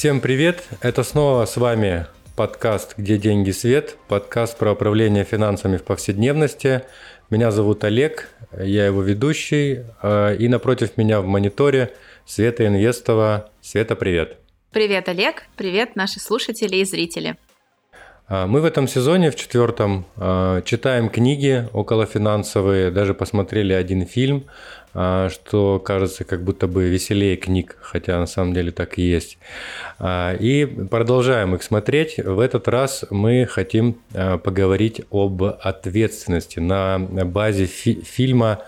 Всем привет! Это снова с вами подкаст «Где деньги свет», подкаст про управление финансами в повседневности. Меня зовут Олег, я его ведущий, а, и напротив меня в мониторе Света Инвестова. Света, привет! Привет, Олег! Привет, наши слушатели и зрители! А, мы в этом сезоне, в четвертом, а, читаем книги околофинансовые, даже посмотрели один фильм, что кажется как будто бы веселее книг, хотя на самом деле так и есть. И продолжаем их смотреть. В этот раз мы хотим поговорить об ответственности на базе фи- фильма.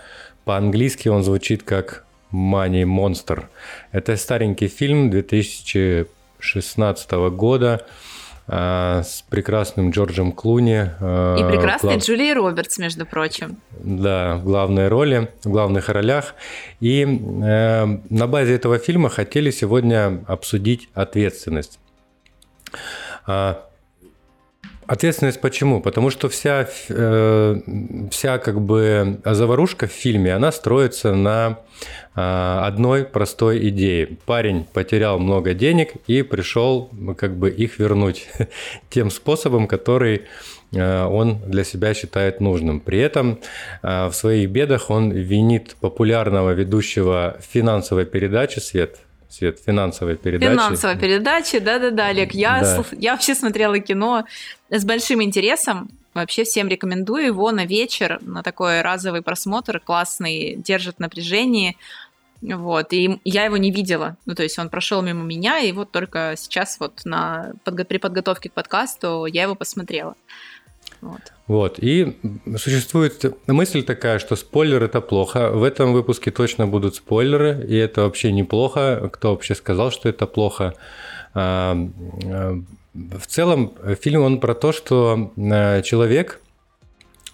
По-английски он звучит как Money Monster. Это старенький фильм 2016 года а, с прекрасным Джорджем Клуни. А, И прекрасной глав... Джулией Робертс, между прочим. Да, в главной роли, в главных ролях. И э, на базе этого фильма хотели сегодня обсудить ответственность. Ответственность почему? Потому что вся, э, вся как бы заварушка в фильме, она строится на э, одной простой идее. Парень потерял много денег и пришел как бы их вернуть тем способом, который э, он для себя считает нужным. При этом э, в своих бедах он винит популярного ведущего финансовой передачи «Свет», Свет, финансовой передачи. Финансовая передача, да-да-да, Олег. Я, да. я вообще смотрела кино с большим интересом. Вообще всем рекомендую его на вечер, на такой разовый просмотр, классный, держит напряжение. Вот, и я его не видела. Ну, то есть он прошел мимо меня, и вот только сейчас вот на, при подготовке к подкасту я его посмотрела. Вот. вот. И существует мысль такая, что спойлер это плохо. В этом выпуске точно будут спойлеры, и это вообще неплохо. Кто вообще сказал, что это плохо? А, а, в целом, фильм он про то, что а, человек,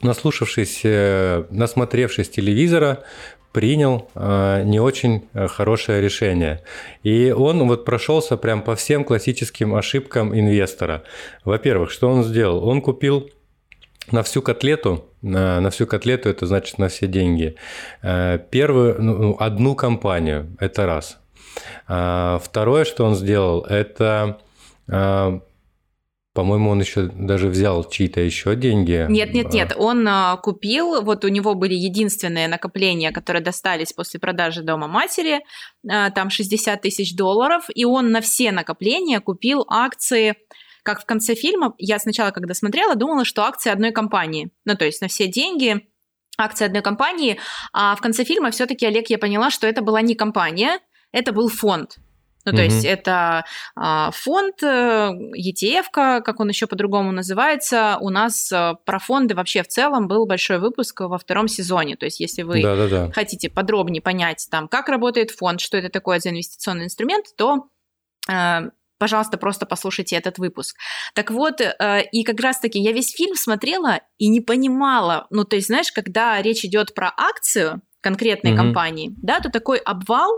наслушавшись, э, насмотревшись телевизора, принял э, не очень хорошее решение. И он вот прошелся прям по всем классическим ошибкам инвестора. Во-первых, что он сделал? Он купил на всю котлету, на, на всю котлету это значит на все деньги. Э, первую, ну, ну, одну компанию, это раз. А, второе, что он сделал, это а, по-моему, он еще даже взял чьи-то еще деньги. Нет, нет, нет. Он купил, вот у него были единственные накопления, которые достались после продажи дома матери, там 60 тысяч долларов, и он на все накопления купил акции как в конце фильма, я сначала, когда смотрела, думала, что акции одной компании. Ну, то есть на все деньги акции одной компании, а в конце фильма все-таки, Олег, я поняла, что это была не компания, это был фонд. Ну, то mm-hmm. есть это а, фонд, э, ETF, как он еще по-другому называется. У нас а, про фонды вообще в целом был большой выпуск во втором сезоне. То есть если вы Да-да-да. хотите подробнее понять, там, как работает фонд, что это такое за инвестиционный инструмент, то э, пожалуйста, просто послушайте этот выпуск. Так вот, э, и как раз-таки я весь фильм смотрела и не понимала, ну, то есть, знаешь, когда речь идет про акцию конкретной mm-hmm. компании, да, то такой обвал,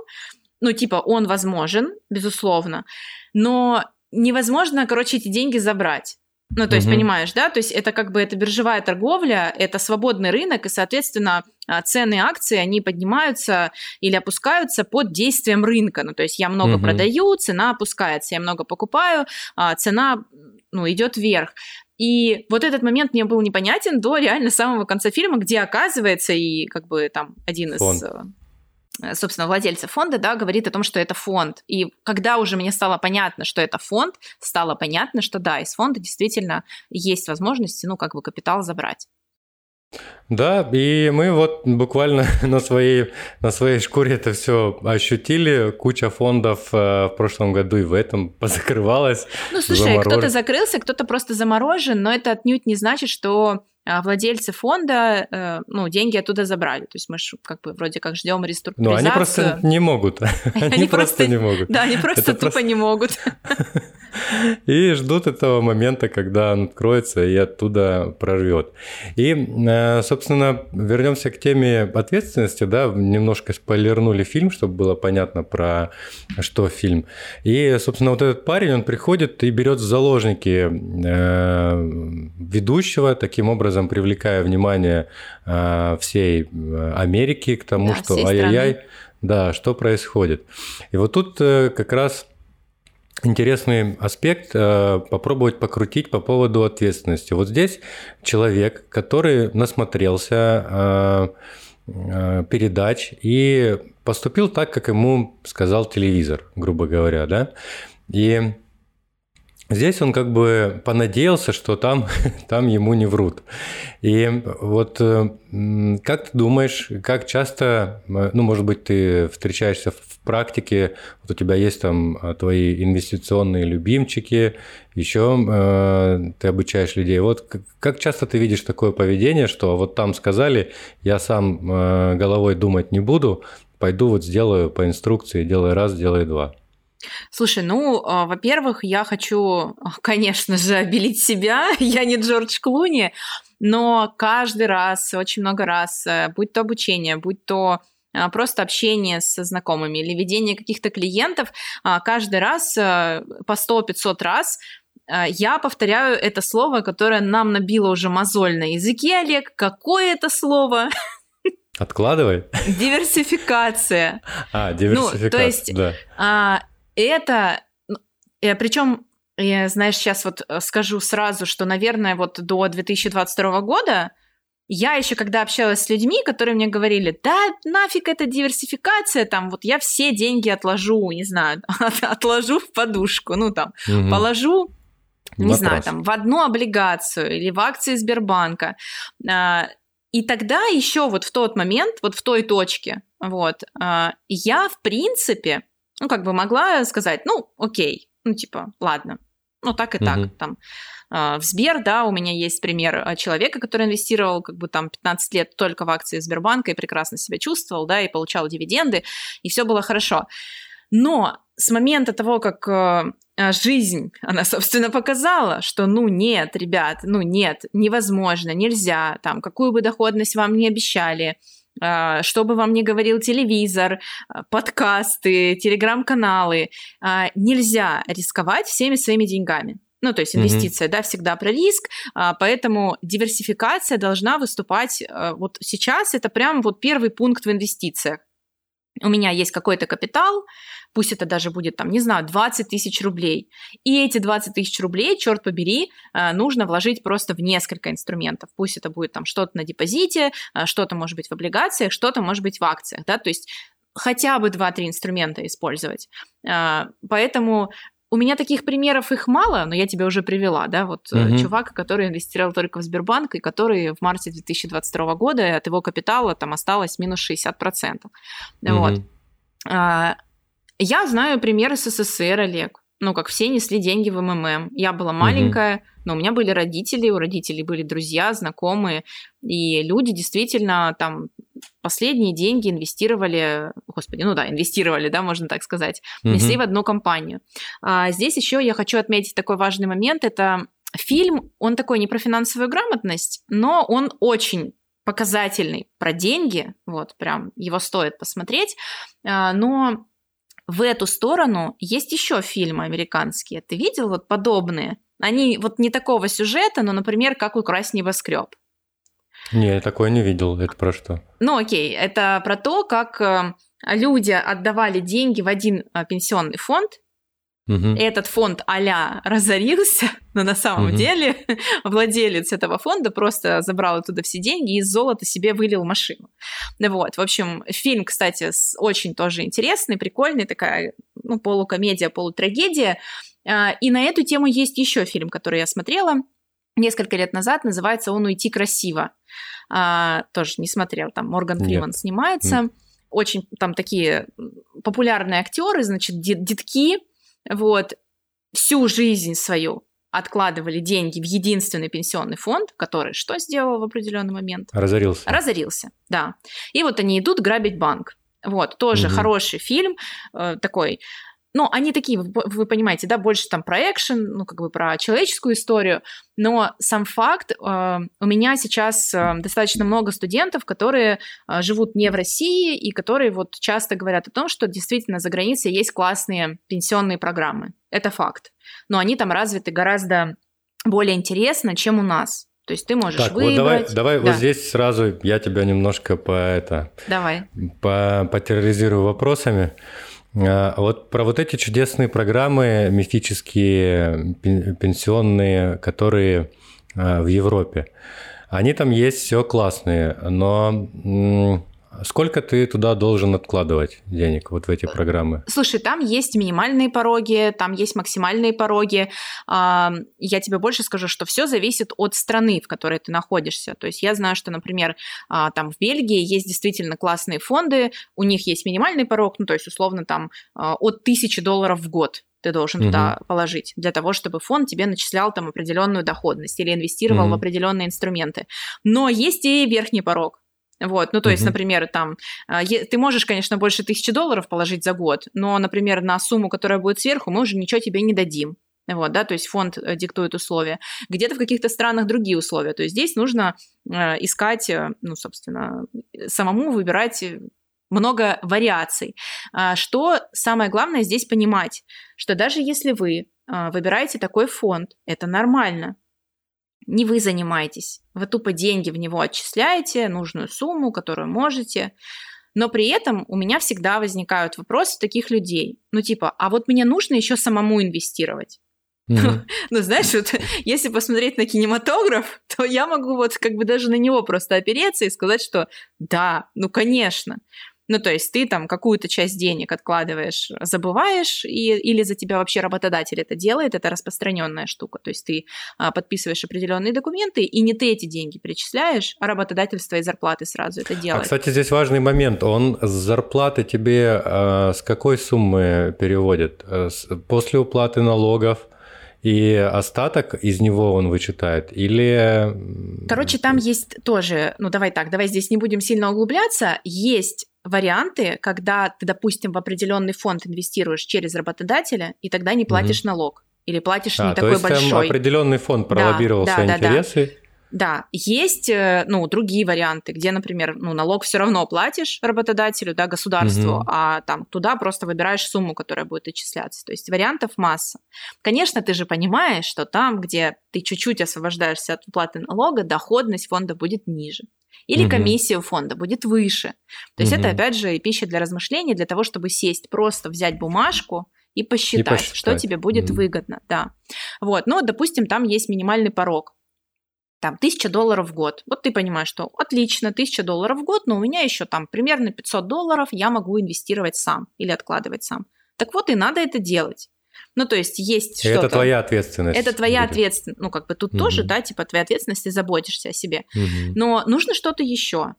ну, типа, он возможен, безусловно, но невозможно, короче, эти деньги забрать. Ну, то есть, угу. понимаешь, да? То есть это как бы это биржевая торговля, это свободный рынок, и, соответственно, а, цены акций, они поднимаются или опускаются под действием рынка. Ну, то есть я много угу. продаю, цена опускается, я много покупаю, а цена, ну, идет вверх. И вот этот момент мне был непонятен до реально самого конца фильма, где оказывается и как бы там один из Фон Э, собственно, владельца фонда, да, говорит о том, что это фонд. И когда уже мне стало понятно, что это фонд, стало понятно, что да, из фонда действительно есть возможность, ну, как бы капитал забрать. Да, и мы вот буквально на своей, на своей шкуре это все ощутили. Куча фондов э, в прошлом году и в этом позакрывалась. Ну, слушай, заморож... кто-то закрылся, кто-то просто заморожен, но это отнюдь не значит, что владельцы фонда, э, ну, деньги оттуда забрали. То есть мы же как бы вроде как ждем реструктуризацию. Ну, они просто не могут. Они просто не могут. Да, они просто тупо не могут. И ждут этого момента, когда он откроется и оттуда прорвет. И, э, собственно, вернемся к теме ответственности, да, немножко спойлернули фильм, чтобы было понятно про что фильм. И, собственно, вот этот парень, он приходит и берет в заложники э, ведущего, таким образом образом привлекая внимание э, всей э, Америки к тому, да, что ай-яй-яй, да, что происходит. И вот тут э, как раз интересный аспект э, попробовать покрутить по поводу ответственности. Вот здесь человек, который насмотрелся э, э, передач и поступил так, как ему сказал телевизор, грубо говоря, да, и Здесь он как бы понадеялся, что там, там ему не врут. И вот как ты думаешь, как часто, ну, может быть, ты встречаешься в практике, вот у тебя есть там а, твои инвестиционные любимчики, еще э, ты обучаешь людей. Вот как часто ты видишь такое поведение, что вот там сказали, я сам э, головой думать не буду, пойду вот сделаю по инструкции, делай раз, делай два. Слушай, ну, а, во-первых, я хочу, конечно же, обелить себя. я не Джордж Клуни, но каждый раз, очень много раз, э, будь то обучение, будь то а, просто общение со знакомыми или ведение каких-то клиентов, а, каждый раз э, по 100-500 раз я повторяю это слово, которое нам набило уже мозоль на языке, Олег. Какое это слово? Откладывай. Диверсификация. А, диверсификация, ну, то есть, да это, ну, э, причем я, знаешь, сейчас вот э, скажу сразу, что, наверное, вот до 2022 года я еще когда общалась с людьми, которые мне говорили, да нафиг это диверсификация, там вот я все деньги отложу, не знаю, отложу в подушку, ну там, угу. положу, не Матрас. знаю, там в одну облигацию или в акции Сбербанка. А, и тогда еще вот в тот момент, вот в той точке, вот, а, я в принципе ну, как бы могла сказать, ну, окей, ну, типа, ладно, ну, так и так, там. А, в Сбер, да, у меня есть пример а, человека, который инвестировал как бы там 15 лет только в акции Сбербанка и прекрасно себя чувствовал, да, и получал дивиденды, и все было хорошо. Но с момента того, как а, жизнь, она, собственно, показала, что, ну, нет, ребят, ну, нет, невозможно, нельзя, там, какую бы доходность вам не обещали, что бы вам ни говорил телевизор, а, подкасты, телеграм-каналы, а, нельзя рисковать всеми своими деньгами. Ну, то есть инвестиция, mm-hmm. да, всегда про риск, поэтому диверсификация должна выступать вот сейчас, это прям вот первый пункт в инвестициях. У меня есть какой-то капитал, пусть это даже будет, там, не знаю, 20 тысяч рублей. И эти 20 тысяч рублей, черт побери, э, нужно вложить просто в несколько инструментов. Пусть это будет там что-то на депозите, э, что-то может быть в облигациях, что-то может быть в акциях, да, то есть хотя бы 2-3 инструмента использовать. Э, поэтому у меня таких примеров их мало, но я тебя уже привела, да, вот угу. чувак, который инвестировал только в Сбербанк, и который в марте 2022 года от его капитала там осталось минус 60%. Угу. Вот. Я знаю примеры СССР, Олег. Ну, как все несли деньги в МММ. Я была маленькая, угу. но у меня были родители, у родителей были друзья, знакомые. И люди действительно там последние деньги инвестировали, господи, ну да, инвестировали, да, можно так сказать, несли в одну компанию. А здесь еще я хочу отметить такой важный момент. Это фильм, он такой не про финансовую грамотность, но он очень показательный про деньги, вот, прям его стоит посмотреть, а, но в эту сторону есть еще фильмы американские. Ты видел вот подобные? Они вот не такого сюжета, но, например, как «Украсть небоскреб». Не, я такое не видел. Это про что? Ну, окей. Это про то, как э, люди отдавали деньги в один э, пенсионный фонд, Угу. Этот фонд а разорился, но на самом угу. деле владелец этого фонда просто забрал оттуда все деньги и из золота себе вылил машину. Вот, в общем, фильм, кстати, очень тоже интересный, прикольный, такая ну, полукомедия, полутрагедия. А, и на эту тему есть еще фильм, который я смотрела несколько лет назад, называется «Он уйти красиво». А, тоже не смотрел, там Морган Фриман снимается. Очень там такие популярные актеры, значит, детки, вот, всю жизнь свою откладывали деньги в единственный пенсионный фонд, который что сделал в определенный момент? Разорился. Разорился, да. И вот они идут грабить банк. Вот, тоже угу. хороший фильм, э, такой ну, они такие, вы, понимаете, да, больше там про экшен, ну, как бы про человеческую историю, но сам факт, э, у меня сейчас э, достаточно много студентов, которые э, живут не в России и которые вот часто говорят о том, что действительно за границей есть классные пенсионные программы. Это факт. Но они там развиты гораздо более интересно, чем у нас. То есть ты можешь так, выбрать. Вот давай, давай да. вот здесь сразу я тебя немножко по это. Давай. По потерроризирую вопросами. А вот про вот эти чудесные программы мифические, пенсионные, которые а, в Европе. Они там есть, все классные, но Сколько ты туда должен откладывать денег вот в эти программы? Слушай, там есть минимальные пороги, там есть максимальные пороги. Я тебе больше скажу, что все зависит от страны, в которой ты находишься. То есть я знаю, что, например, а, там в Бельгии есть действительно классные фонды, у них есть минимальный порог, ну то есть условно там а, от тысячи долларов в год ты должен угу. туда положить для того, чтобы фонд тебе начислял там определенную доходность или инвестировал угу. в определенные инструменты. Но есть и верхний порог. Вот, ну то есть, например, там, а, ты можешь, конечно, больше тысячи долларов положить за год, но, например, на сумму, которая будет сверху, мы уже ничего тебе не дадим. Вот, да, то есть фонд э, диктует условия. Где-то в каких-то странах другие условия. То есть здесь нужно э, искать, э, ну, собственно, самому выбирать много вариаций. А, что самое главное здесь понимать, что даже если вы а, выбираете такой фонд, это нормально не вы занимаетесь. Вы тупо деньги в него отчисляете, нужную сумму, которую можете. Но при этом у меня всегда возникают вопросы таких людей. Ну, типа, а вот мне нужно еще самому инвестировать. Mm-hmm. Ну, знаешь, вот если посмотреть на кинематограф, то я могу вот как бы даже на него просто опереться и сказать, что да, ну, конечно. Ну, то есть ты там какую-то часть денег откладываешь, забываешь, и, или за тебя вообще работодатель это делает, это распространенная штука. То есть ты а, подписываешь определенные документы, и не ты эти деньги перечисляешь, а работодатель с твоей зарплаты сразу это а, делает. А, кстати, здесь важный момент. Он с зарплаты тебе а, с какой суммы переводит? Э, после уплаты налогов? и остаток из него он вычитает? Или... Короче, там есть тоже, ну давай так, давай здесь не будем сильно углубляться, есть варианты, когда ты, допустим, в определенный фонд инвестируешь через работодателя, и тогда не платишь mm-hmm. налог. Или платишь а, не такой есть большой. Там определенный фонд пролоббировал да, свои да, интересы. Да. Да, есть, э, ну, другие варианты, где, например, ну, налог все равно платишь работодателю, да, государству, угу. а там туда просто выбираешь сумму, которая будет отчисляться. То есть вариантов масса. Конечно, ты же понимаешь, что там, где ты чуть-чуть освобождаешься от уплаты налога, доходность фонда будет ниже. Или угу. комиссия у фонда будет выше. То есть угу. это, опять же, пища для размышлений, для того, чтобы сесть, просто взять бумажку и посчитать, и посчитать. что тебе будет угу. выгодно. Да. Вот. Ну, допустим, там есть минимальный порог там, 1000 долларов в год. Вот ты понимаешь, что отлично, 1000 долларов в год, но у меня еще там примерно 500 долларов я могу инвестировать сам или откладывать сам. Так вот и надо это делать. Ну, то есть есть что-то... Это твоя ответственность. Это твоя ответственность. Ну, как бы тут угу. тоже, да, типа твоя ответственность, ты заботишься о себе. Угу. Но нужно что-то еще.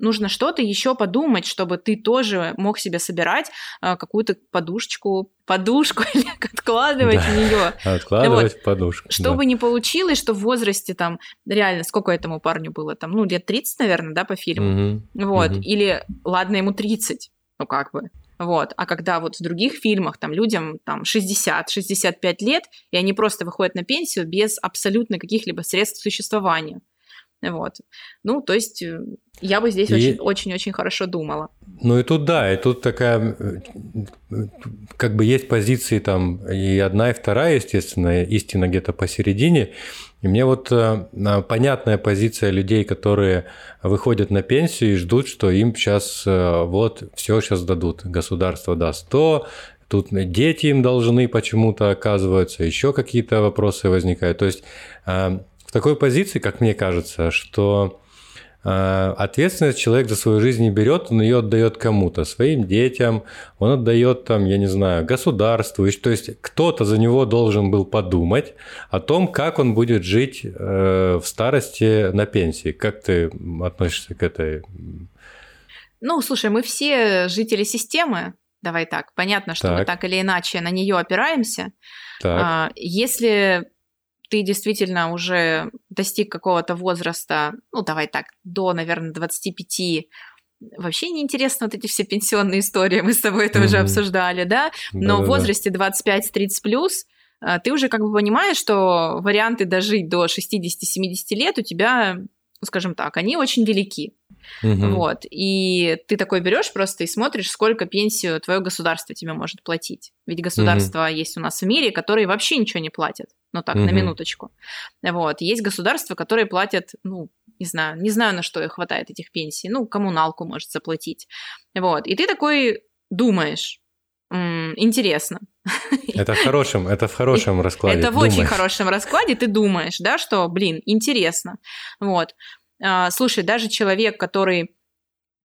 Нужно что-то еще подумать, чтобы ты тоже мог себе собирать э, какую-то подушечку, подушку или откладывать да. в нее. Откладывать вот. подушку. Чтобы да. не получилось, что в возрасте там, реально, сколько этому парню было? Там, ну, лет 30, наверное, да, по фильму. Угу. Вот. Угу. Или, ладно, ему 30. Ну, как бы. Вот. А когда вот в других фильмах там людям там 60-65 лет, и они просто выходят на пенсию без абсолютно каких-либо средств существования. Вот. Ну, то есть э, я бы здесь очень-очень хорошо думала. Ну и тут да, и тут такая, как бы есть позиции там и одна, и вторая, естественно, истина где-то посередине. И мне вот э, понятная позиция людей, которые выходят на пенсию и ждут, что им сейчас э, вот все сейчас дадут. Государство даст то, тут дети им должны почему-то оказываются, еще какие-то вопросы возникают. То есть э, в такой позиции, как мне кажется, что а, ответственность человек за свою жизнь не берет, он ее отдает кому-то, своим детям, он отдает там, я не знаю, государству. То есть кто-то за него должен был подумать о том, как он будет жить э, в старости на пенсии. Как ты относишься к этой? Ну, слушай, мы все жители системы, давай так. Понятно, что так. мы так или иначе на нее опираемся. Так. А, если ты действительно уже достиг какого-то возраста, ну, давай так, до, наверное, 25, вообще неинтересно вот эти все пенсионные истории, мы с тобой это mm-hmm. уже обсуждали, да? Но Да-да-да. в возрасте 25-30 плюс а, ты уже как бы понимаешь, что варианты дожить до 60-70 лет у тебя, скажем так, они очень велики. Угу. Вот. И ты такой берешь просто и смотришь, сколько пенсию твое государство тебе может платить. Ведь государства угу. есть у нас в мире, которые вообще ничего не платят. Ну так, угу. на минуточку. Вот. Есть государства, которые платят, ну, не знаю, не знаю, на что их хватает этих пенсий. Ну, коммуналку может заплатить. Вот. И ты такой думаешь, интересно. Это в хорошем, это в хорошем раскладе. Это в очень хорошем раскладе, ты думаешь, да, что, блин, интересно. Вот. А, слушай, даже человек, который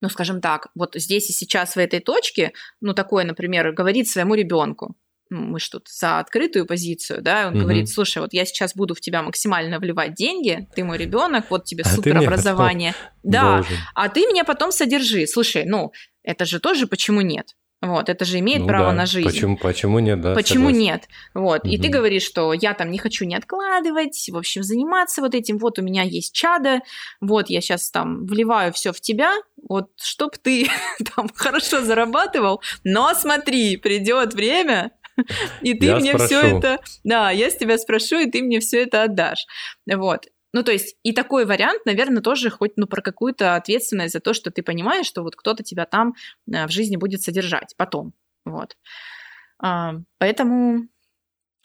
ну, скажем так, вот здесь и сейчас в этой точке, ну, такое, например, говорит своему ребенку, мы тут за открытую позицию, да, он угу. говорит, слушай, вот я сейчас буду в тебя максимально вливать деньги, ты мой ребенок, вот тебе а суперобразование, да, должен. а ты меня потом содержи. Слушай, ну, это же тоже почему нет? Вот, это же имеет ну, право да. на жизнь. Почему, почему нет, да? Почему согласен. нет? Вот, угу. и ты говоришь, что я там не хочу не откладывать, в общем, заниматься вот этим, вот у меня есть чада, вот я сейчас там вливаю все в тебя, вот чтоб ты там хорошо зарабатывал, но смотри, придет время, и ты я мне все это, да, я с тебя спрошу, и ты мне все это отдашь. Вот. Ну, то есть, и такой вариант, наверное, тоже хоть ну, про какую-то ответственность за то, что ты понимаешь, что вот кто-то тебя там э, в жизни будет содержать потом. Вот. А, поэтому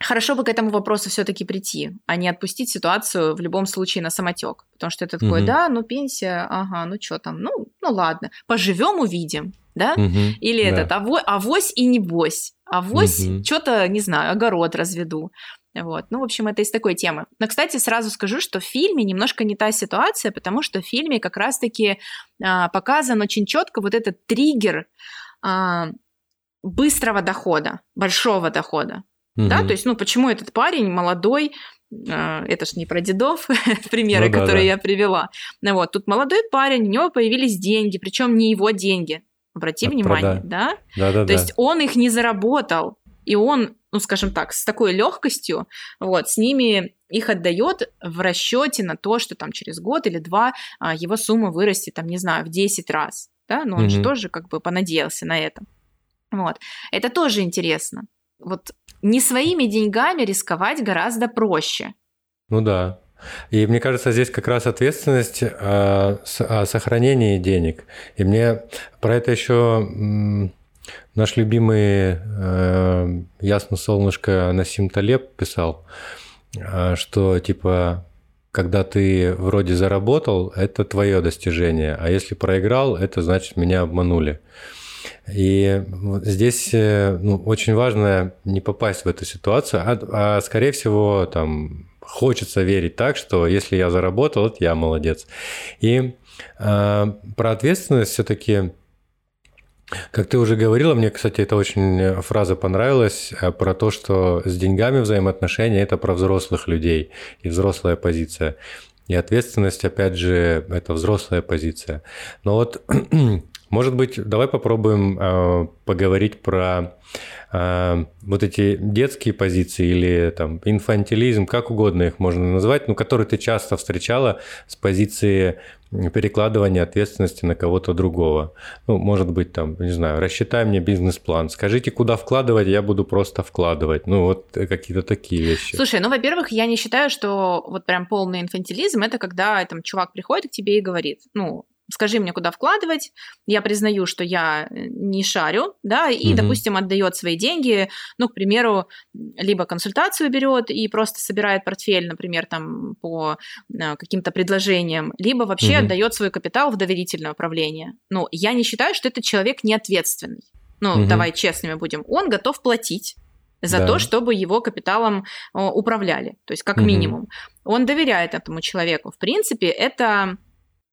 хорошо бы к этому вопросу все-таки прийти, а не отпустить ситуацию в любом случае на самотек. Потому что это такой, угу. да, ну пенсия, ага, ну что там, ну, ну ладно, поживем, увидим, да? Угу, Или да. этот, аво, авось и не бось, авось, угу. что-то, не знаю, огород разведу. Вот. Ну, в общем, это из такой темы. Но, кстати, сразу скажу, что в фильме немножко не та ситуация, потому что в фильме как раз-таки а, показан очень четко вот этот триггер а, быстрого дохода, большого дохода. Угу. Да, то есть, ну, почему этот парень молодой, а, это ж не про дедов, примеры, ну, да, которые да. я привела. Ну, вот, тут молодой парень, у него появились деньги, причем не его деньги. Обрати От внимание, да? Да, да. То да. есть он их не заработал, и он ну, скажем так, с такой легкостью, вот, с ними их отдает в расчете на то, что там через год или два а, его сумма вырастет, там, не знаю, в 10 раз, да, но он mm-hmm. же тоже как бы понадеялся на это. Вот. Это тоже интересно. Вот не своими деньгами рисковать гораздо проще. Ну да. И мне кажется, здесь как раз ответственность о, о сохранении денег. И мне про это еще Наш любимый э, Ясно Солнышко Насим Талеб писал, э, что типа когда ты вроде заработал, это твое достижение, а если проиграл, это значит меня обманули. И здесь э, ну, очень важно не попасть в эту ситуацию, а, а скорее всего там хочется верить так, что если я заработал, это я молодец. И э, про ответственность все-таки как ты уже говорила, мне, кстати, эта очень фраза понравилась э, про то, что с деньгами взаимоотношения – это про взрослых людей и взрослая позиция. И ответственность, опять же, это взрослая позиция. Но вот, может быть, давай попробуем э, поговорить про э, вот эти детские позиции или там инфантилизм, как угодно их можно назвать, но которые ты часто встречала с позиции перекладывание ответственности на кого-то другого. Ну, может быть, там, не знаю, рассчитай мне бизнес-план, скажите, куда вкладывать, я буду просто вкладывать. Ну, вот какие-то такие вещи. Слушай, ну, во-первых, я не считаю, что вот прям полный инфантилизм – это когда там чувак приходит к тебе и говорит, ну, скажи мне, куда вкладывать, я признаю, что я э, не шарю, да, и, угу. допустим, отдает свои деньги, ну, к примеру, либо консультацию берет и просто собирает портфель, например, там по э, каким-то предложениям, либо вообще угу. отдает свой капитал в доверительное управление. Ну, я не считаю, что этот человек неответственный. Ну, угу. давай честными будем. Он готов платить за да. то, чтобы его капиталом э, управляли, то есть как угу. минимум. Он доверяет этому человеку. В принципе, это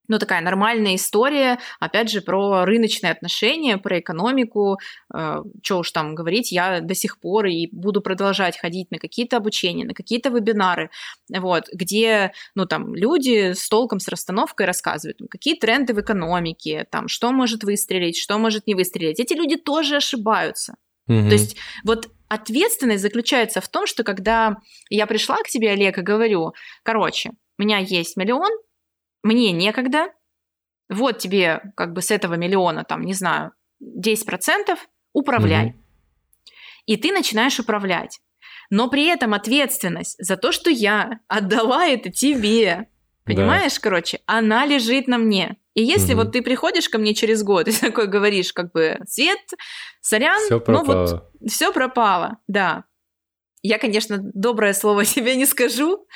ну, такая нормальная история, опять же, про рыночные отношения, про экономику, э, что уж там говорить, я до сих пор и буду продолжать ходить на какие-то обучения, на какие-то вебинары, вот, где, ну, там, люди с толком, с расстановкой рассказывают, какие тренды в экономике, там, что может выстрелить, что может не выстрелить. Эти люди тоже ошибаются. Угу. То есть вот ответственность заключается в том, что когда я пришла к тебе, Олег, и говорю, короче, у меня есть миллион, мне некогда, вот тебе как бы с этого миллиона, там, не знаю, 10%, управляй. Угу. И ты начинаешь управлять. Но при этом ответственность за то, что я отдала это тебе, понимаешь, да. короче, она лежит на мне. И если угу. вот ты приходишь ко мне через год и такой говоришь, как бы, Свет, сорян, все ну вот все пропало, да. Я, конечно, доброе слово себе не скажу,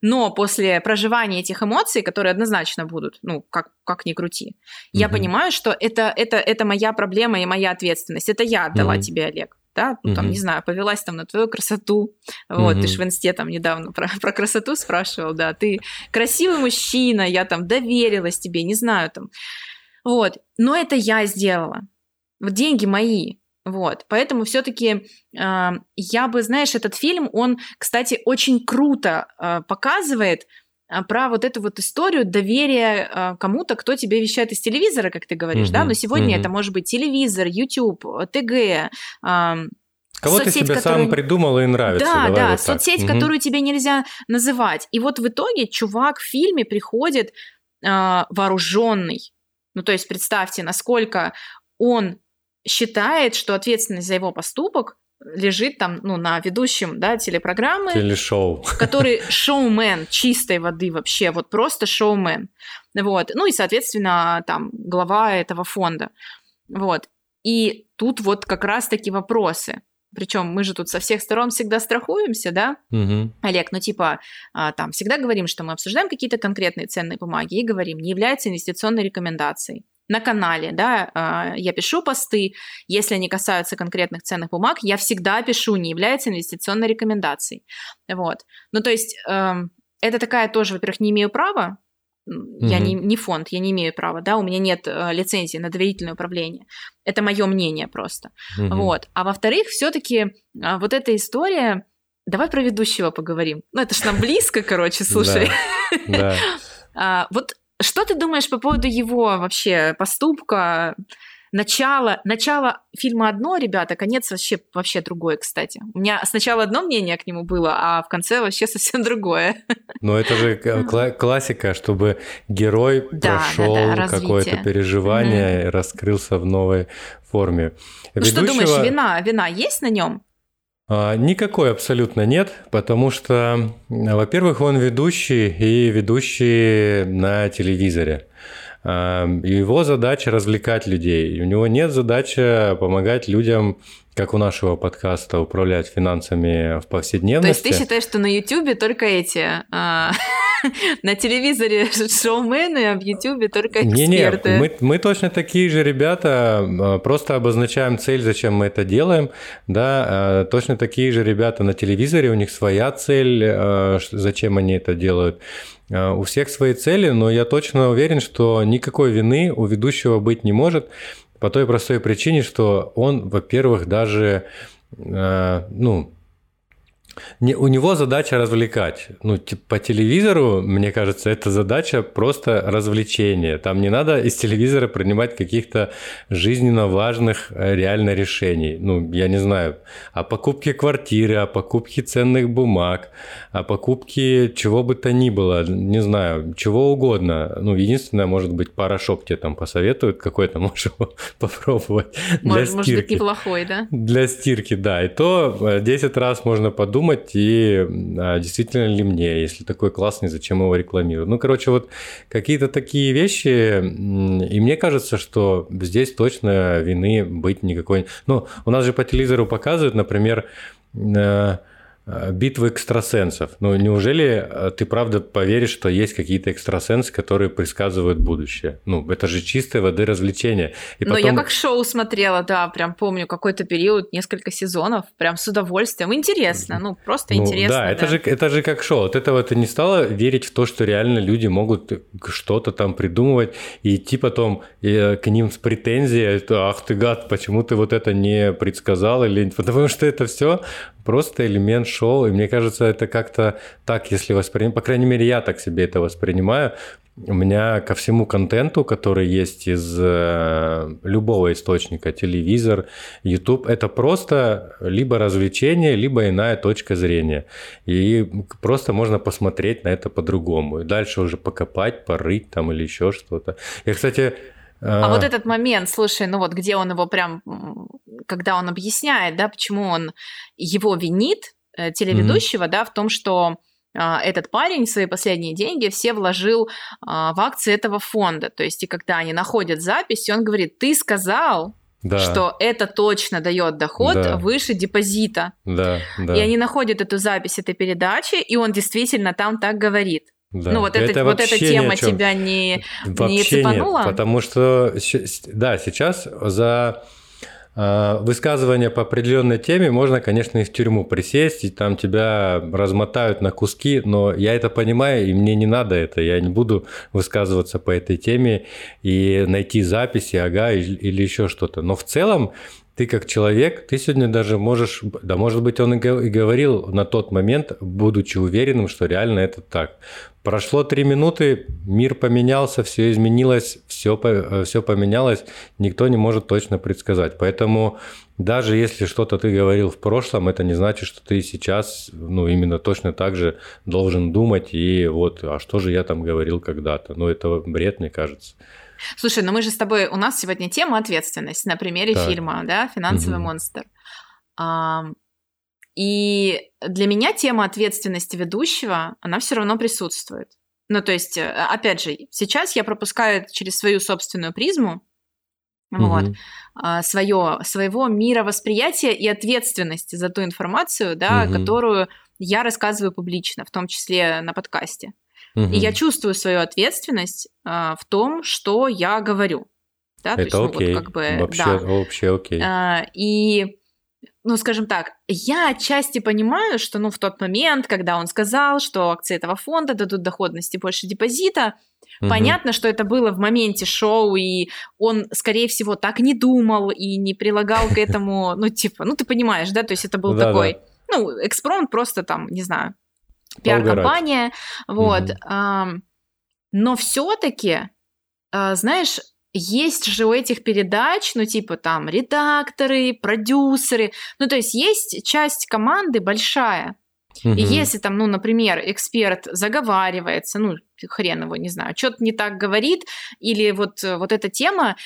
Но после проживания этих эмоций, которые однозначно будут, ну, как, как ни крути, mm-hmm. я понимаю, что это, это, это моя проблема и моя ответственность. Это я отдала mm-hmm. тебе, Олег. Да, ну, там, mm-hmm. не знаю, повелась там на твою красоту. Вот, mm-hmm. ты же в инсте там недавно про, про красоту спрашивал, да. Ты красивый мужчина, я там доверилась тебе, не знаю, там. Вот, но это я сделала. Вот деньги мои. Вот, поэтому все-таки э, я бы, знаешь, этот фильм, он, кстати, очень круто э, показывает э, про вот эту вот историю доверия э, кому-то, кто тебе вещает из телевизора, как ты говоришь, mm-hmm. да, но сегодня mm-hmm. это может быть телевизор, YouTube, ТГ, э, Кого соцсеть, ты себе которую... сам придумал и нравится. Да, да, вот соцсеть, угу. которую тебе нельзя называть. И вот в итоге чувак в фильме приходит э, вооруженный. Ну, то есть представьте, насколько он считает, что ответственность за его поступок лежит там, ну, на ведущем, да, телепрограммы. Телешоу. Который шоумен чистой воды вообще, вот просто шоумен. Вот. Ну и, соответственно, там глава этого фонда. Вот. И тут вот как раз-таки вопросы. Причем мы же тут со всех сторон всегда страхуемся, да, угу. Олег? Ну, типа, а, там всегда говорим, что мы обсуждаем какие-то конкретные ценные бумаги и говорим, не является инвестиционной рекомендацией на канале, да, а, я пишу посты, если они касаются конкретных ценных бумаг, я всегда пишу, не является инвестиционной рекомендацией. Вот. Ну, то есть эм, это такая тоже, во-первых, не имею права, я не, не фонд, я не имею права, да, у меня нет э, лицензии на доверительное управление. Это мое мнение просто. mm Вот. А во-вторых, все-таки э, вот эта история. Давай про ведущего поговорим. Ну, это ж нам близко, короче, слушай. Да. А, вот что ты думаешь по поводу его вообще поступка? Начало, начало фильма одно, ребята, конец вообще, вообще другое, кстати. У меня сначала одно мнение к нему было, а в конце вообще совсем другое. Но это же кла- классика, чтобы герой да, прошел да, да, какое-то переживание mm-hmm. и раскрылся в новой форме. Ну Ведущего... что думаешь, вина, вина есть на нем? А, никакой абсолютно нет, потому что, во-первых, он ведущий и ведущий на телевизоре. А, его задача развлекать людей. У него нет задачи помогать людям, как у нашего подкаста, управлять финансами в повседневности. То есть ты считаешь, что на YouTube только эти а, на телевизоре шоумены, а в Ютубе только эксперты. Не, не, мы, мы точно такие же ребята, а, просто обозначаем цель, зачем мы это делаем, да, а, точно такие же ребята на телевизоре, у них своя цель, зачем они это делают. У всех свои цели, но я точно уверен, что никакой вины у ведущего быть не может, по той простой причине, что он, во-первых, даже, ну, не, у него задача развлекать. Ну, по телевизору, мне кажется, это задача просто развлечения. Там не надо из телевизора принимать каких-то жизненно важных э, реально решений. Ну, я не знаю, о покупке квартиры, о покупке ценных бумаг, о покупке чего бы то ни было, не знаю, чего угодно. Ну, единственное, может быть, порошок тебе там посоветуют какой-то, можешь попробовать. Может, может быть, неплохой, да? Для стирки, да. И то 10 э, раз можно подумать, подумать, и а, действительно ли мне, если такой классный, зачем его рекламирую. Ну, короче, вот какие-то такие вещи, и мне кажется, что здесь точно вины быть никакой... Ну, у нас же по телевизору показывают, например, э, Э, битвы экстрасенсов. Ну, неужели э, ты правда поверишь, что есть какие-то экстрасенсы, которые предсказывают будущее? Ну, это же чистая воды развлечения. И потом... Но я как шоу смотрела, да, прям помню какой-то период, несколько сезонов, прям с удовольствием. Интересно, ну, просто ну, интересно. Да, это, Же, это же как шоу. От этого ты не стала верить в то, что реально люди могут что-то там придумывать и идти потом э, к ним с претензией, ах ты гад, почему ты вот это не предсказал? Или... Потому что это все просто элемент шоу, и мне кажется, это как-то так, если воспринимать, по крайней мере, я так себе это воспринимаю, у меня ко всему контенту, который есть из э, любого источника, телевизор, YouTube, это просто либо развлечение, либо иная точка зрения. И просто можно посмотреть на это по-другому. И дальше уже покопать, порыть там или еще что-то. Я, кстати, а, а вот этот момент, слушай, ну вот где он его прям, когда он объясняет, да, почему он его винит, э, телеведущего, mm-hmm. да, в том, что а, этот парень свои последние деньги все вложил а, в акции этого фонда. То есть, и когда они находят запись, он говорит, ты сказал, да. что это точно дает доход да. выше депозита. Да, да. И они находят эту запись этой передачи, и он действительно там так говорит. Да. Ну, вот, это, это вот эта тема тебя не, не цепанула? Нет, потому что, да, сейчас за а, высказывания по определенной теме можно, конечно, и в тюрьму присесть, и там тебя размотают на куски, но я это понимаю, и мне не надо это, я не буду высказываться по этой теме и найти записи, ага, или еще что-то. Но в целом ты как человек, ты сегодня даже можешь, да, может быть, он и говорил на тот момент, будучи уверенным, что реально это так. Прошло три минуты, мир поменялся, все изменилось, все, э, все поменялось, никто не может точно предсказать. Поэтому даже если что-то ты говорил в прошлом, это не значит, что ты сейчас, ну, именно точно так же должен думать, и вот, а что же я там говорил когда-то? Ну, это бред, мне кажется. Слушай, ну мы же с тобой, у нас сегодня тема ответственность на примере так. фильма, да, «Финансовый угу. монстр». А, и для меня тема ответственности ведущего, она все равно присутствует. Ну, то есть, э, опять же, сейчас я пропускаю через свою собственную призму, угу. вот, а, свое, своего мировосприятия и ответственности за ту информацию, да, угу. которую я рассказываю публично, в том числе на подкасте. Угу. И я чувствую свою ответственность а, в том, что я говорю. Да, Это есть, ну, окей. Вот как бы, вообще, да. вообще окей. А, и, ну, скажем так, я отчасти понимаю, что, ну, в тот момент, когда он сказал, что акции этого фонда дадут доходности больше депозита, Угу. Понятно, что это было в моменте шоу, и он, скорее всего, так не думал и не прилагал к этому, ну, типа, ну, ты понимаешь, да, то есть это был такой, ну, экспромт просто там, не знаю, пиар-компания, вот. Угу. Но все-таки, а, знаешь, есть же у этих передач, ну, типа там редакторы, продюсеры, ну, то есть есть часть команды большая. Угу. И если там, ну, например, эксперт заговаривается, ну, хрен его, не знаю, что-то не так говорит, или вот, вот эта тема,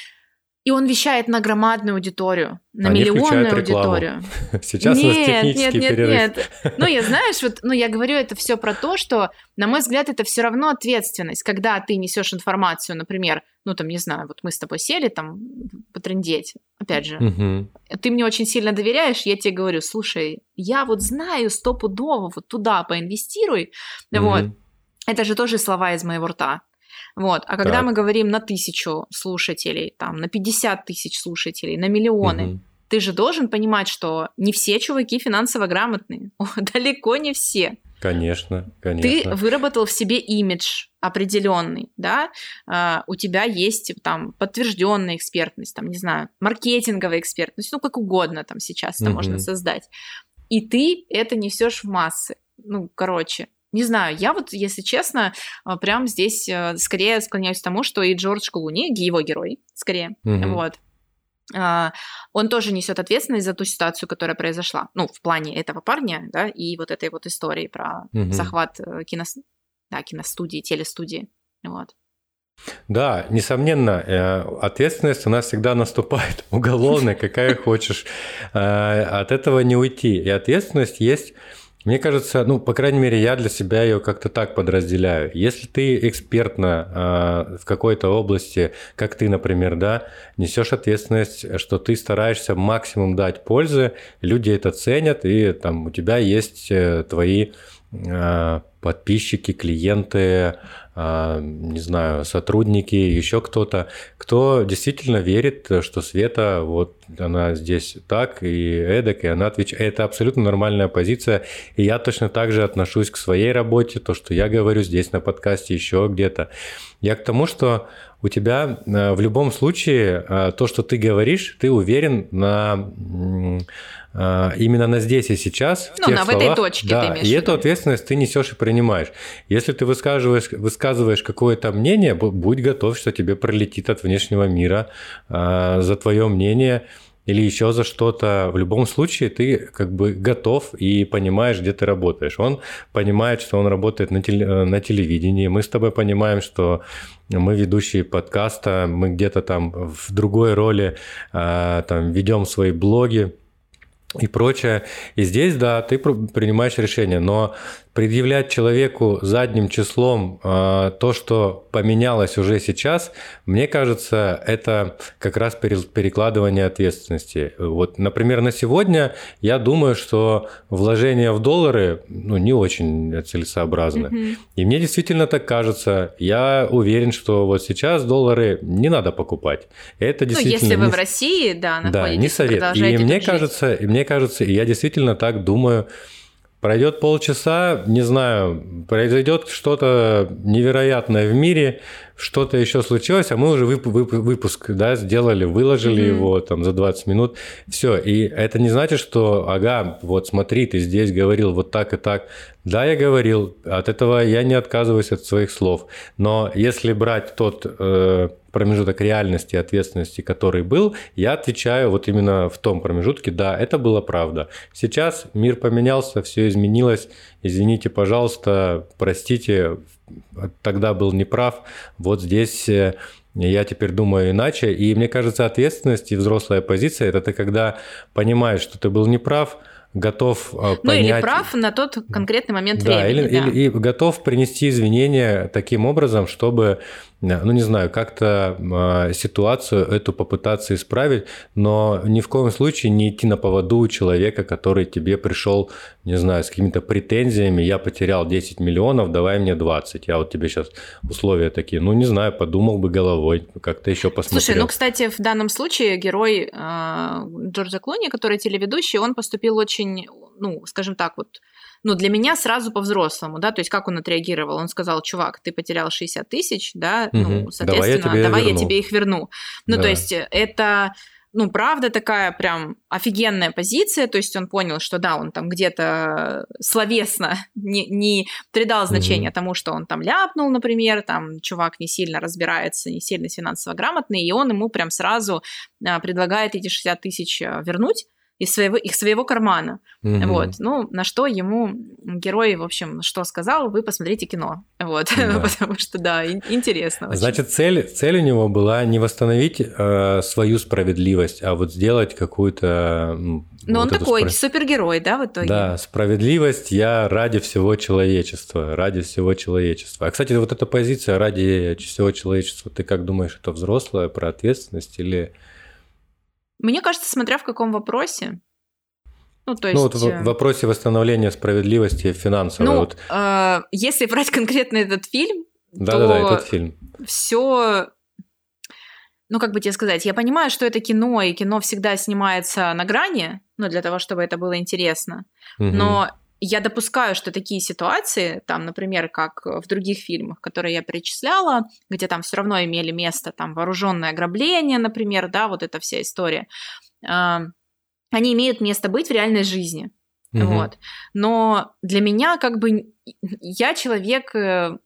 и он вещает на громадную аудиторию, на Они миллионную аудиторию. Сейчас нет, у нас технический нет, нет, перерыв. Нет. Ну, я знаешь, вот, ну, я говорю это все про то, что, на мой взгляд, это все равно ответственность, когда ты несешь информацию, например, ну, там, не знаю, вот мы с тобой сели там потрендеть, опять же, угу. ты мне очень сильно доверяешь, я тебе говорю, слушай, я вот знаю стопудово, вот туда поинвестируй, угу. вот, это же тоже слова из моего рта. Вот. А когда так. мы говорим на тысячу слушателей, там, на 50 тысяч слушателей, на миллионы, угу. ты же должен понимать, что не все чуваки финансово грамотные. Далеко не все. Конечно, конечно. Ты выработал в себе имидж определенный, да, uh, у тебя есть там подтвержденная экспертность, там, не знаю, маркетинговая экспертность, ну, как угодно там сейчас это можно создать. И ты это несешь в массы. Ну, короче, не знаю, я вот, если честно, а, прям здесь э, скорее склоняюсь к тому, что и Джордж Клуни, его герой, скорее, mm-hmm. вот, а, он тоже несет ответственность за ту ситуацию, которая произошла. Ну, в плане этого парня, да, и вот этой вот истории про mm-hmm. захват э, кино... да, киностудии, телестудии. Вот. Да, несомненно, э, ответственность у нас всегда наступает уголовная, какая хочешь. От этого не уйти. И ответственность есть мне кажется, ну, по крайней мере, я для себя ее как-то так подразделяю. Если ты экспертно э, в какой-то области, как ты, например, да, несешь ответственность, что ты стараешься максимум дать пользы, люди это ценят, и там у тебя есть э, твои подписчики, клиенты, а, не знаю, сотрудники, еще кто-то, кто действительно верит, что Света, вот она здесь так и эдак, и она отвечает. Это абсолютно нормальная позиция, и я точно так же отношусь к своей работе, то, что я говорю здесь на подкасте, еще где-то. Я к тому, что у тебя э, в любом случае э, то, что ты говоришь, ты уверен на э, именно на здесь и сейчас. В ну, тех на словах, этой точке да, ты имеешь. И эту ответственность ты несешь и принимаешь. Если ты высказываешь, высказываешь какое-то мнение, будь готов, что тебе пролетит от внешнего мира за твое мнение или еще за что-то, в любом случае ты как бы готов и понимаешь, где ты работаешь. Он понимает, что он работает на, теле, на телевидении. Мы с тобой понимаем, что мы ведущие подкаста, мы где-то там в другой роли а, там ведем свои блоги. И прочее. И здесь, да, ты принимаешь решение, но предъявлять человеку задним числом э, то, что поменялось уже сейчас, мне кажется, это как раз перекладывание ответственности. Вот, например, на сегодня я думаю, что вложения в доллары ну, не очень целесообразны. Mm-hmm. И мне действительно так кажется. Я уверен, что вот сейчас доллары не надо покупать. Это действительно. Ну, если вы не... в России, да, находитесь, да, не совет. И мне кажется, и мне кажется, и я действительно так думаю. Пройдет полчаса, не знаю, произойдет что-то невероятное в мире, что-то еще случилось, а мы уже вып- вып- выпуск да, сделали, выложили mm-hmm. его там за 20 минут. Все. И это не значит, что, ага, вот смотри, ты здесь говорил вот так и так. Да, я говорил, от этого я не отказываюсь от своих слов. Но если брать тот э, промежуток реальности и ответственности, который был, я отвечаю вот именно в том промежутке, да, это было правда. Сейчас мир поменялся, все изменилось. Извините, пожалуйста, простите, тогда был неправ. Вот здесь э, я теперь думаю иначе. И мне кажется, ответственность и взрослая позиция – это ты когда понимаешь, что ты был неправ, готов понять... Э, ну или прав на тот конкретный момент да, времени. Или, да, или и готов принести извинения таким образом, чтобы ну не знаю, как-то а, ситуацию эту попытаться исправить, но ни в коем случае не идти на поводу у человека, который тебе пришел, не знаю, с какими-то претензиями, я потерял 10 миллионов, давай мне 20, я вот тебе сейчас условия такие, ну не знаю, подумал бы головой, как-то еще посмотрел. Слушай, ну кстати, в данном случае герой э, Джорджа Клуни, который телеведущий, он поступил очень, ну, скажем так, вот ну, для меня сразу по-взрослому, да, то есть как он отреагировал? Он сказал, чувак, ты потерял 60 тысяч, да, угу. ну, соответственно, давай, я тебе, давай я тебе их верну. Ну, да. то есть это ну, правда, такая прям офигенная позиция, то есть он понял, что да, он там где-то словесно не, не придал значения mm-hmm. тому, что он там ляпнул, например, там чувак не сильно разбирается, не сильно финансово грамотный, и он ему прям сразу а, предлагает эти 60 тысяч а, вернуть, из своего, их своего кармана. Угу. Вот. Ну, на что ему герой, в общем, что сказал, вы посмотрите кино. Вот. Да. Потому что, да, интересно. Очень. Значит, цель, цель у него была не восстановить э, свою справедливость, а вот сделать какую-то... Ну, вот он такой спро... супергерой, да, в итоге? Да, справедливость я ради всего человечества, ради всего человечества. А, кстати, вот эта позиция ради всего человечества, ты как думаешь, это взрослая про ответственность или мне кажется, смотря в каком вопросе. Ну, то есть... Ну, вот в э, вопросе восстановления справедливости финансовой. Ну, вот. э, если брать конкретно этот фильм, да, то да, да, этот фильм. Все ну, как бы тебе сказать, я понимаю, что это кино, и кино всегда снимается на грани, ну, для того, чтобы это было интересно. Угу. Но я допускаю, что такие ситуации, там, например, как в других фильмах, которые я перечисляла, где там все равно имели место там вооруженное ограбление, например, да, вот эта вся история, э, они имеют место быть в реальной жизни. Угу. Вот. Но для меня как бы я человек э,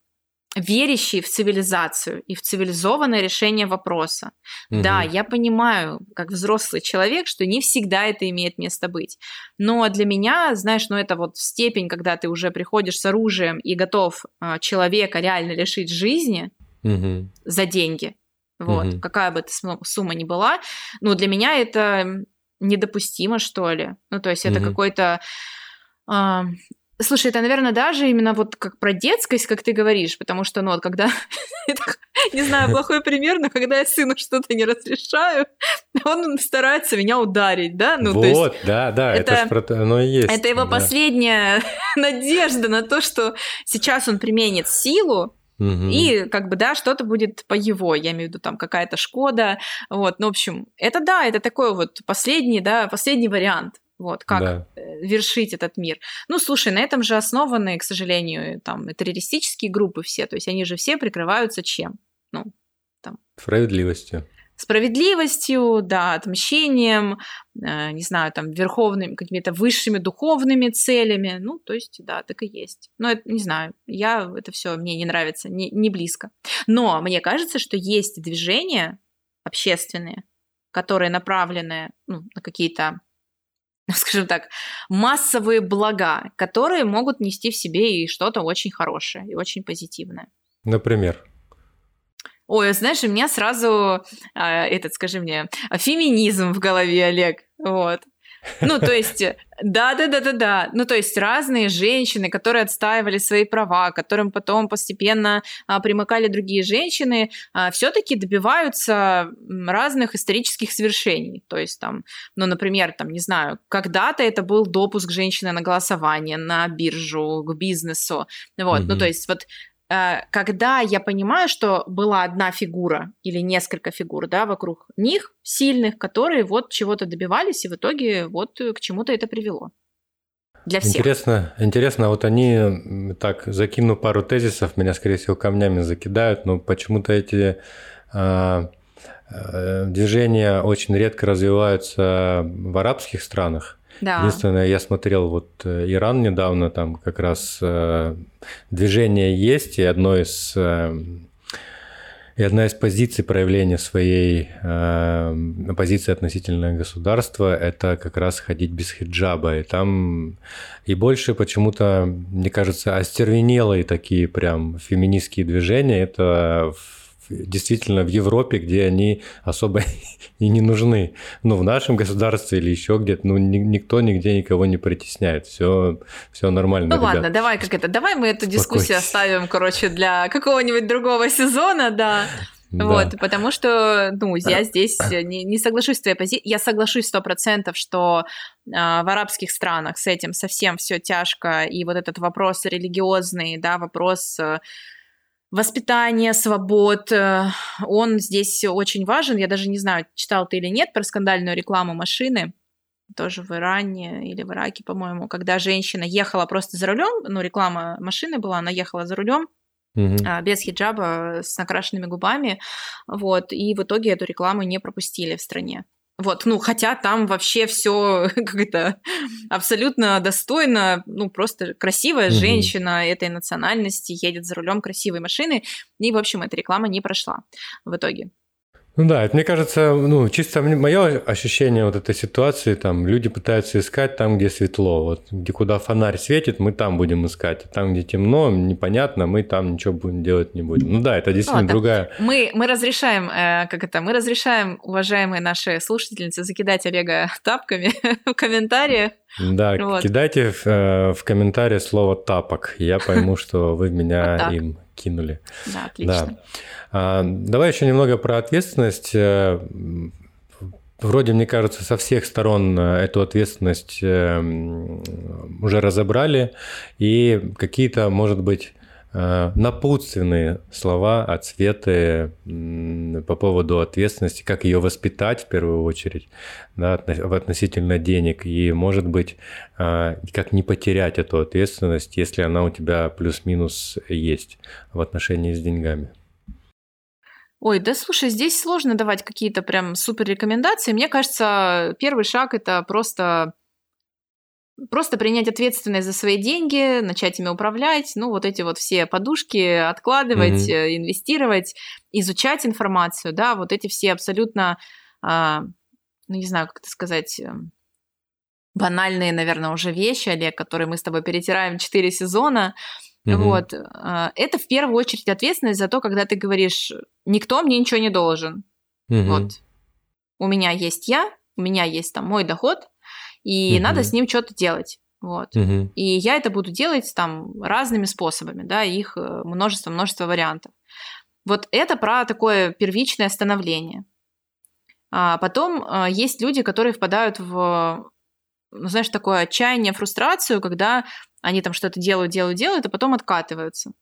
верящий в цивилизацию и в цивилизованное решение вопроса. Угу. Да, я понимаю, как взрослый человек, что не всегда это имеет место быть. Но для меня, знаешь, ну это вот степень, когда ты уже приходишь с оружием и готов э, человека реально лишить жизни угу. за деньги. Вот, угу. какая бы эта сумма ни была, ну для меня это недопустимо, что ли. Ну, то есть это угу. какой-то э, Слушай, это, наверное, даже именно вот как про детскость, как ты говоришь, потому что, ну, вот когда, не знаю, плохой пример, но когда я сыну что-то не разрешаю, он старается меня ударить, да? Ну, вот, есть, да, да, это, это про оно и есть. Это его да. последняя надежда на то, что сейчас он применит силу, Угу. И как бы, да, что-то будет по его, я имею в виду там какая-то Шкода, вот, ну, в общем, это да, это такой вот последний, да, последний вариант. Вот, как да. Э, вершить этот мир. Ну, слушай, на этом же основаны, к сожалению, там, террористические группы все. То есть они же все прикрываются чем? Ну, там... Справедливостью. Справедливостью, да, отмщением, э, не знаю, там, верховными, какими-то высшими духовными целями. Ну, то есть, да, так и есть. Но это, не знаю, я, это все мне не нравится, не, не близко. Но мне кажется, что есть движения общественные, которые направлены ну, на какие-то скажем так, массовые блага, которые могут нести в себе и что-то очень хорошее и очень позитивное. Например? Ой, знаешь, у меня сразу э, этот, скажи мне, феминизм в голове, Олег. Вот. Ну, то есть, да-да-да-да-да. Ну, то есть разные женщины, которые отстаивали свои права, которым потом постепенно а, примыкали другие женщины, а, все-таки добиваются разных исторических свершений. То есть там, ну, например, там, не знаю, когда-то это был допуск женщины на голосование, на биржу, к бизнесу. Вот, mm-hmm. ну, то есть вот когда я понимаю, что была одна фигура или несколько фигур, да, вокруг них, сильных, которые вот чего-то добивались, и в итоге вот к чему-то это привело. Для всех. Интересно, интересно, вот они так закину пару тезисов, меня, скорее всего, камнями закидают, но почему-то эти а, а, движения очень редко развиваются в арабских странах. Да. Единственное, я смотрел вот э, Иран недавно, там как раз э, движение есть, и одно из э, и одна из позиций проявления своей э, позиции относительно государства – это как раз ходить без хиджаба. И там и больше почему-то, мне кажется, остервенелые такие прям феминистские движения – это в действительно в Европе, где они особо и не нужны. Ну, в нашем государстве или еще где-то, ну, ни, никто нигде никого не притесняет. Все, все нормально. Ну, ребят. ладно, давай как это, давай мы эту дискуссию оставим, короче, для какого-нибудь другого сезона, да. Да. Вот, потому что, ну, я здесь не, не соглашусь с твоей позицией. Я соглашусь сто процентов, что э, в арабских странах с этим совсем все тяжко, и вот этот вопрос религиозный, да, вопрос э, воспитание свобод, э, он здесь очень важен. Я даже не знаю, читал ты или нет про скандальную рекламу машины, тоже в Иране или в Ираке, по-моему, когда женщина ехала просто за рулем, ну, реклама машины была, она ехала за рулем, угу. без хиджаба, с накрашенными губами, вот, и в итоге эту рекламу не пропустили в стране. Вот, ну, хотя там вообще все как это абсолютно достойно, ну, просто красивая mm-hmm. женщина этой национальности едет за рулем красивой машины, и, в общем, эта реклама не прошла в итоге. Ну да, это, мне кажется, ну, чисто мое ощущение вот этой ситуации, там, люди пытаются искать там, где светло, вот, где куда фонарь светит, мы там будем искать, там, где темно, непонятно, мы там ничего будем делать не будем. Ну да, это действительно ну, другая... Мы, мы разрешаем, э, как это, мы разрешаем, уважаемые наши слушательницы, закидать Олега тапками в комментариях, да, вот. кидайте в, э, в комментарии слово тапок, я пойму, что вы меня им кинули. Да, отлично. Да. А, давай еще немного про ответственность. Э, вроде, мне кажется, со всех сторон э, эту ответственность э, уже разобрали, и какие-то, может быть, напутственные слова, ответы по поводу ответственности, как ее воспитать в первую очередь, да, относительно денег, и, может быть, как не потерять эту ответственность, если она у тебя плюс-минус есть в отношении с деньгами. Ой, да слушай, здесь сложно давать какие-то прям супер рекомендации. Мне кажется, первый шаг это просто просто принять ответственность за свои деньги, начать ими управлять, ну вот эти вот все подушки откладывать, mm-hmm. инвестировать, изучать информацию, да, вот эти все абсолютно, а, ну не знаю, как это сказать, эм, банальные, наверное, уже вещи, Олег, которые мы с тобой перетираем 4 сезона, Угу. Вот. А, это в первую очередь ответственность за то, когда ты говоришь, никто мне ничего не должен. Угу. Вот. У меня есть я, у меня есть там мой доход, и угу. надо с ним что-то делать. Вот. Угу. И я это буду делать там разными способами, да, их э, множество-множество вариантов. Вот это про такое первичное становление. А потом а, есть люди, которые впадают в, ну, знаешь, такое отчаяние, фрустрацию, когда они там что-то делают, делают, делают, а потом откатываются.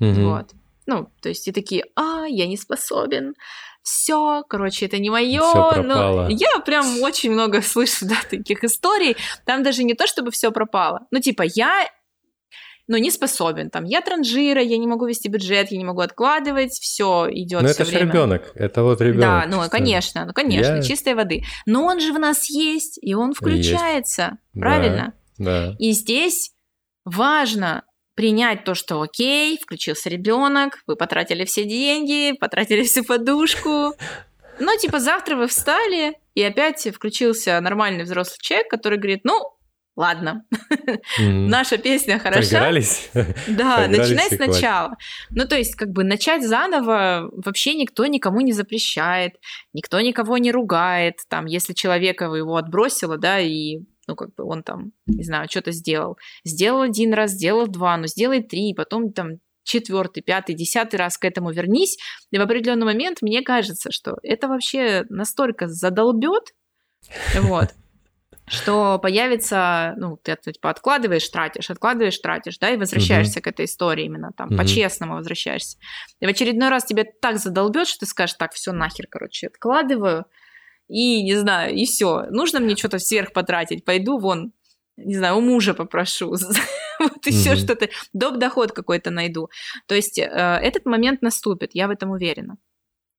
Угу. Вот. Ну, то есть и такие, а, я не способен, все, короче, это не мое. Ну, я прям очень много слышу, да, таких историй. Там даже не то, чтобы все пропало. Ну, типа, я но не способен. Там я транжира, я не могу вести бюджет, я не могу откладывать, все идет. Но это же ребенок, это вот ребенок. Да, ну конечно, ну конечно, я... чистой воды. Но он же в нас есть, и он включается, есть. правильно? Да, да. И здесь важно принять то, что окей, включился ребенок, вы потратили все деньги, потратили всю подушку. Но типа завтра вы встали, и опять включился нормальный взрослый человек, который говорит, ну, ладно, наша песня хороша. Да, начинай сначала. Ну, то есть, как бы начать заново вообще никто никому не запрещает, никто никого не ругает. Там, если человека его отбросило, да, и ну, как бы он там, не знаю, что-то сделал. Сделал один раз, сделал два, но сделай три, потом там четвертый, пятый, десятый раз к этому вернись. И в определенный момент мне кажется, что это вообще настолько задолбет, вот, что появится, ну, ты типа откладываешь, тратишь, откладываешь, тратишь, да, и возвращаешься угу. к этой истории именно там, угу. по-честному возвращаешься. И в очередной раз тебе так задолбет, что ты скажешь, так, все нахер, короче, откладываю, и, не знаю, и все. Нужно мне что-то сверх потратить, пойду вон, не знаю, у мужа попрошу, вот еще что-то, доп. доход какой-то найду. То есть э, этот момент наступит, я в этом уверена.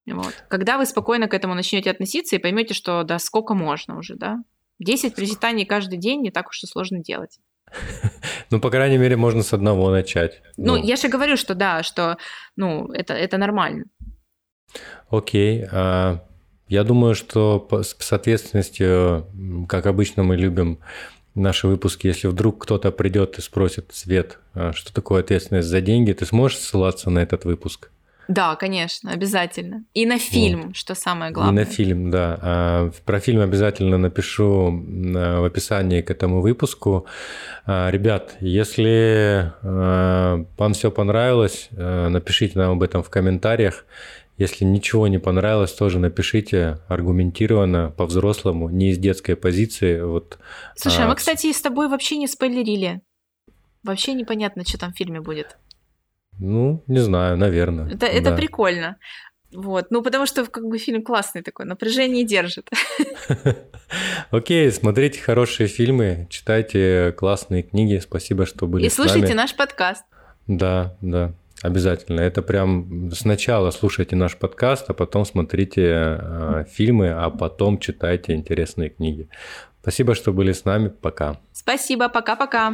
Вот. Когда вы спокойно к этому начнете относиться и поймете, что да, сколько можно уже, да, 10 приседаний каждый день не так уж и сложно делать. Ну, по крайней мере, можно с одного начать. Ну, ну я же говорю, что да, что, ну, это, это нормально. Окей. А, я думаю, что с ответственностью, как обычно мы любим наши выпуски, если вдруг кто-то придет и спросит, Свет, а что такое ответственность за деньги, ты сможешь ссылаться на этот выпуск? Да, конечно, обязательно. И на фильм, вот. что самое главное. И на фильм, да. А, про фильм обязательно напишу в описании к этому выпуску. А, ребят, если а, вам все понравилось, напишите нам об этом в комментариях. Если ничего не понравилось, тоже напишите аргументированно, по-взрослому, не из детской позиции. Вот, Слушай, а мы, кстати, с тобой вообще не спойлерили. Вообще непонятно, что там в фильме будет. Ну, не знаю, наверное. Это, это да. прикольно. Вот, ну потому что как бы фильм классный такой, напряжение держит. Окей, смотрите хорошие фильмы, читайте классные книги. Спасибо, что были И слушайте наш подкаст. Да, да, обязательно. Это прям сначала слушайте наш подкаст, а потом смотрите э, фильмы, а потом читайте интересные книги. Спасибо, что были с нами. Пока. Спасибо, пока-пока.